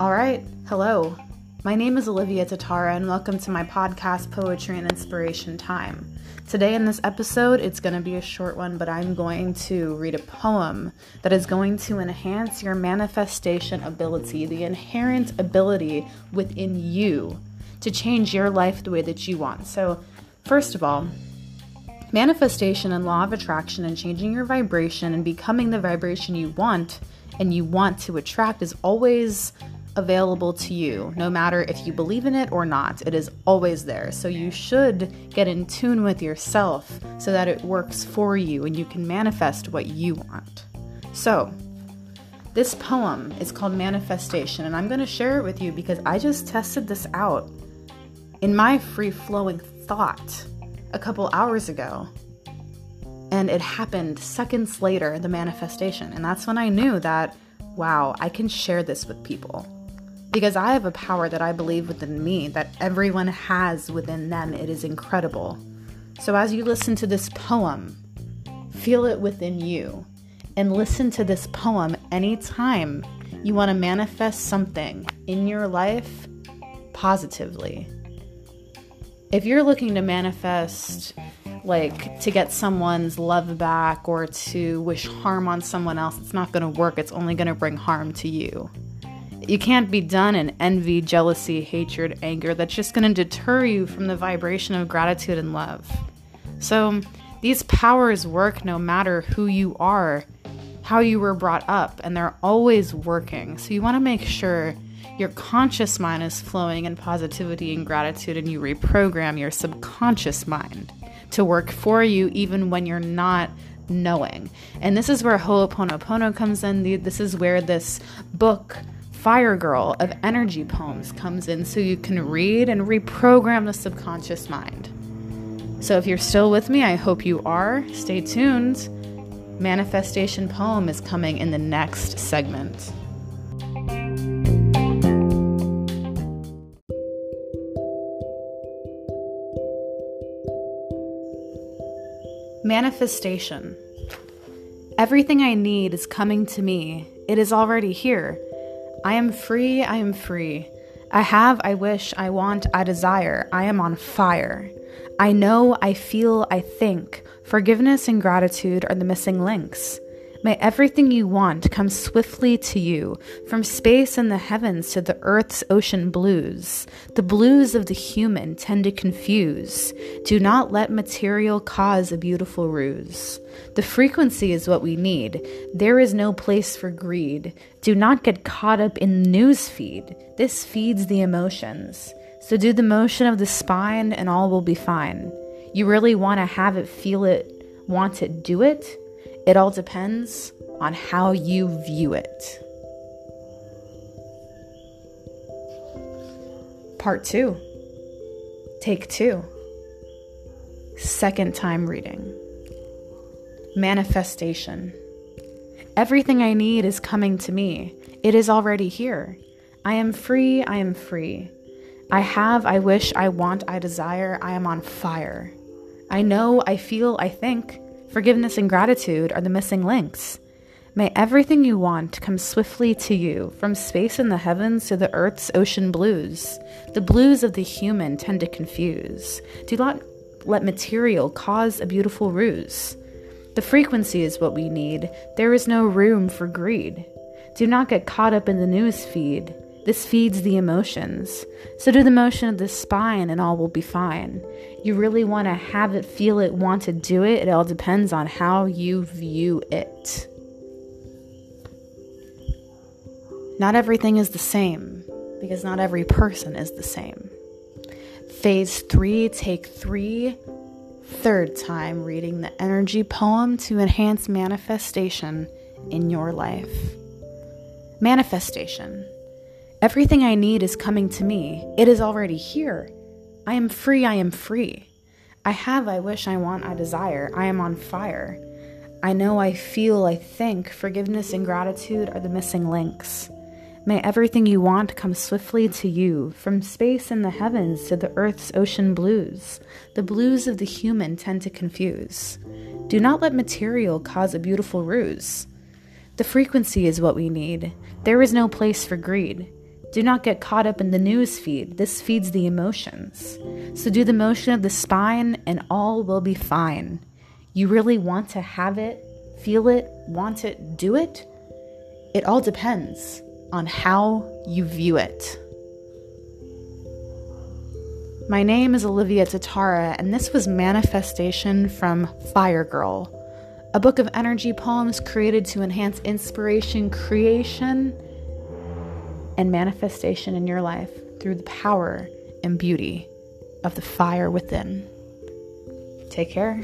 All right, hello. My name is Olivia Tatara, and welcome to my podcast, Poetry and Inspiration Time. Today, in this episode, it's going to be a short one, but I'm going to read a poem that is going to enhance your manifestation ability, the inherent ability within you to change your life the way that you want. So, first of all, manifestation and law of attraction and changing your vibration and becoming the vibration you want and you want to attract is always available to you, no matter if you believe in it or not. It is always there. So you should get in tune with yourself so that it works for you and you can manifest what you want. So, this poem is called Manifestation, and I'm going to share it with you because I just tested this out in my free flowing thought a couple hours ago. And it happened seconds later, the manifestation. And that's when I knew that, wow, I can share this with people because I have a power that I believe within me that everyone has within them. It is incredible. So as you listen to this poem, feel it within you and listen to this poem anytime you want to manifest something in your life positively. If you're looking to manifest like to get someone's love back or to wish harm on someone else, it's not going to work. It's only going to bring harm to you. You can't be done in envy, jealousy, hatred, anger. That's just going to deter you from the vibration of gratitude and love. So, these powers work no matter who you are, how you were brought up, and they're always working. So, you want to make sure your conscious mind is flowing in positivity and gratitude, and you reprogram your subconscious mind to work for you even when you're not knowing. And this is where Ho'oponopono comes in. This is where this book Fire Girl of energy poems comes in so you can read and reprogram the subconscious mind. So if you're still with me, I hope you are. Stay tuned. Manifestation poem is coming in the next segment. Manifestation. Everything I need is coming to me. It is already here. I am free, I am free. I have, I wish, I want, I desire. I am on fire. I know, I feel, I think. Forgiveness and gratitude are the missing links. May everything you want come swiftly to you, from space and the heavens to the earth's ocean blues. The blues of the human tend to confuse. Do not let material cause a beautiful ruse. The frequency is what we need. There is no place for greed. Do not get caught up in news feed. This feeds the emotions. So do the motion of the spine and all will be fine. You really want to have it, feel it, want it, do it? It all depends on how you view it. Part two. Take two, second time reading. Manifestation. Everything I need is coming to me. It is already here. I am free. I am free. I have, I wish, I want, I desire. I am on fire. I know, I feel, I think. Forgiveness and gratitude are the missing links. May everything you want come swiftly to you, from space in the heavens to the earth's ocean blues. The blues of the human tend to confuse. Do not let material cause a beautiful ruse. The frequency is what we need. There is no room for greed. Do not get caught up in the news feed. This feeds the emotions. So do the motion of the spine and all will be fine. You really want to have it, feel it, want to do it. It all depends on how you view it. Not everything is the same because not every person is the same. Phase three, take three, third time reading the energy poem to enhance manifestation in your life. Manifestation. Everything I need is coming to me. It is already here. I am free, I am free. I have, I wish, I want, I desire. I am on fire. I know, I feel, I think. Forgiveness and gratitude are the missing links. May everything you want come swiftly to you, from space and the heavens to the earth's ocean blues. The blues of the human tend to confuse. Do not let material cause a beautiful ruse. The frequency is what we need. There is no place for greed. Do not get caught up in the news feed. This feeds the emotions. So do the motion of the spine, and all will be fine. You really want to have it, feel it, want it, do it? It all depends on how you view it. My name is Olivia Tatara, and this was Manifestation from Fire Girl, a book of energy poems created to enhance inspiration, creation, and manifestation in your life through the power and beauty of the fire within. Take care.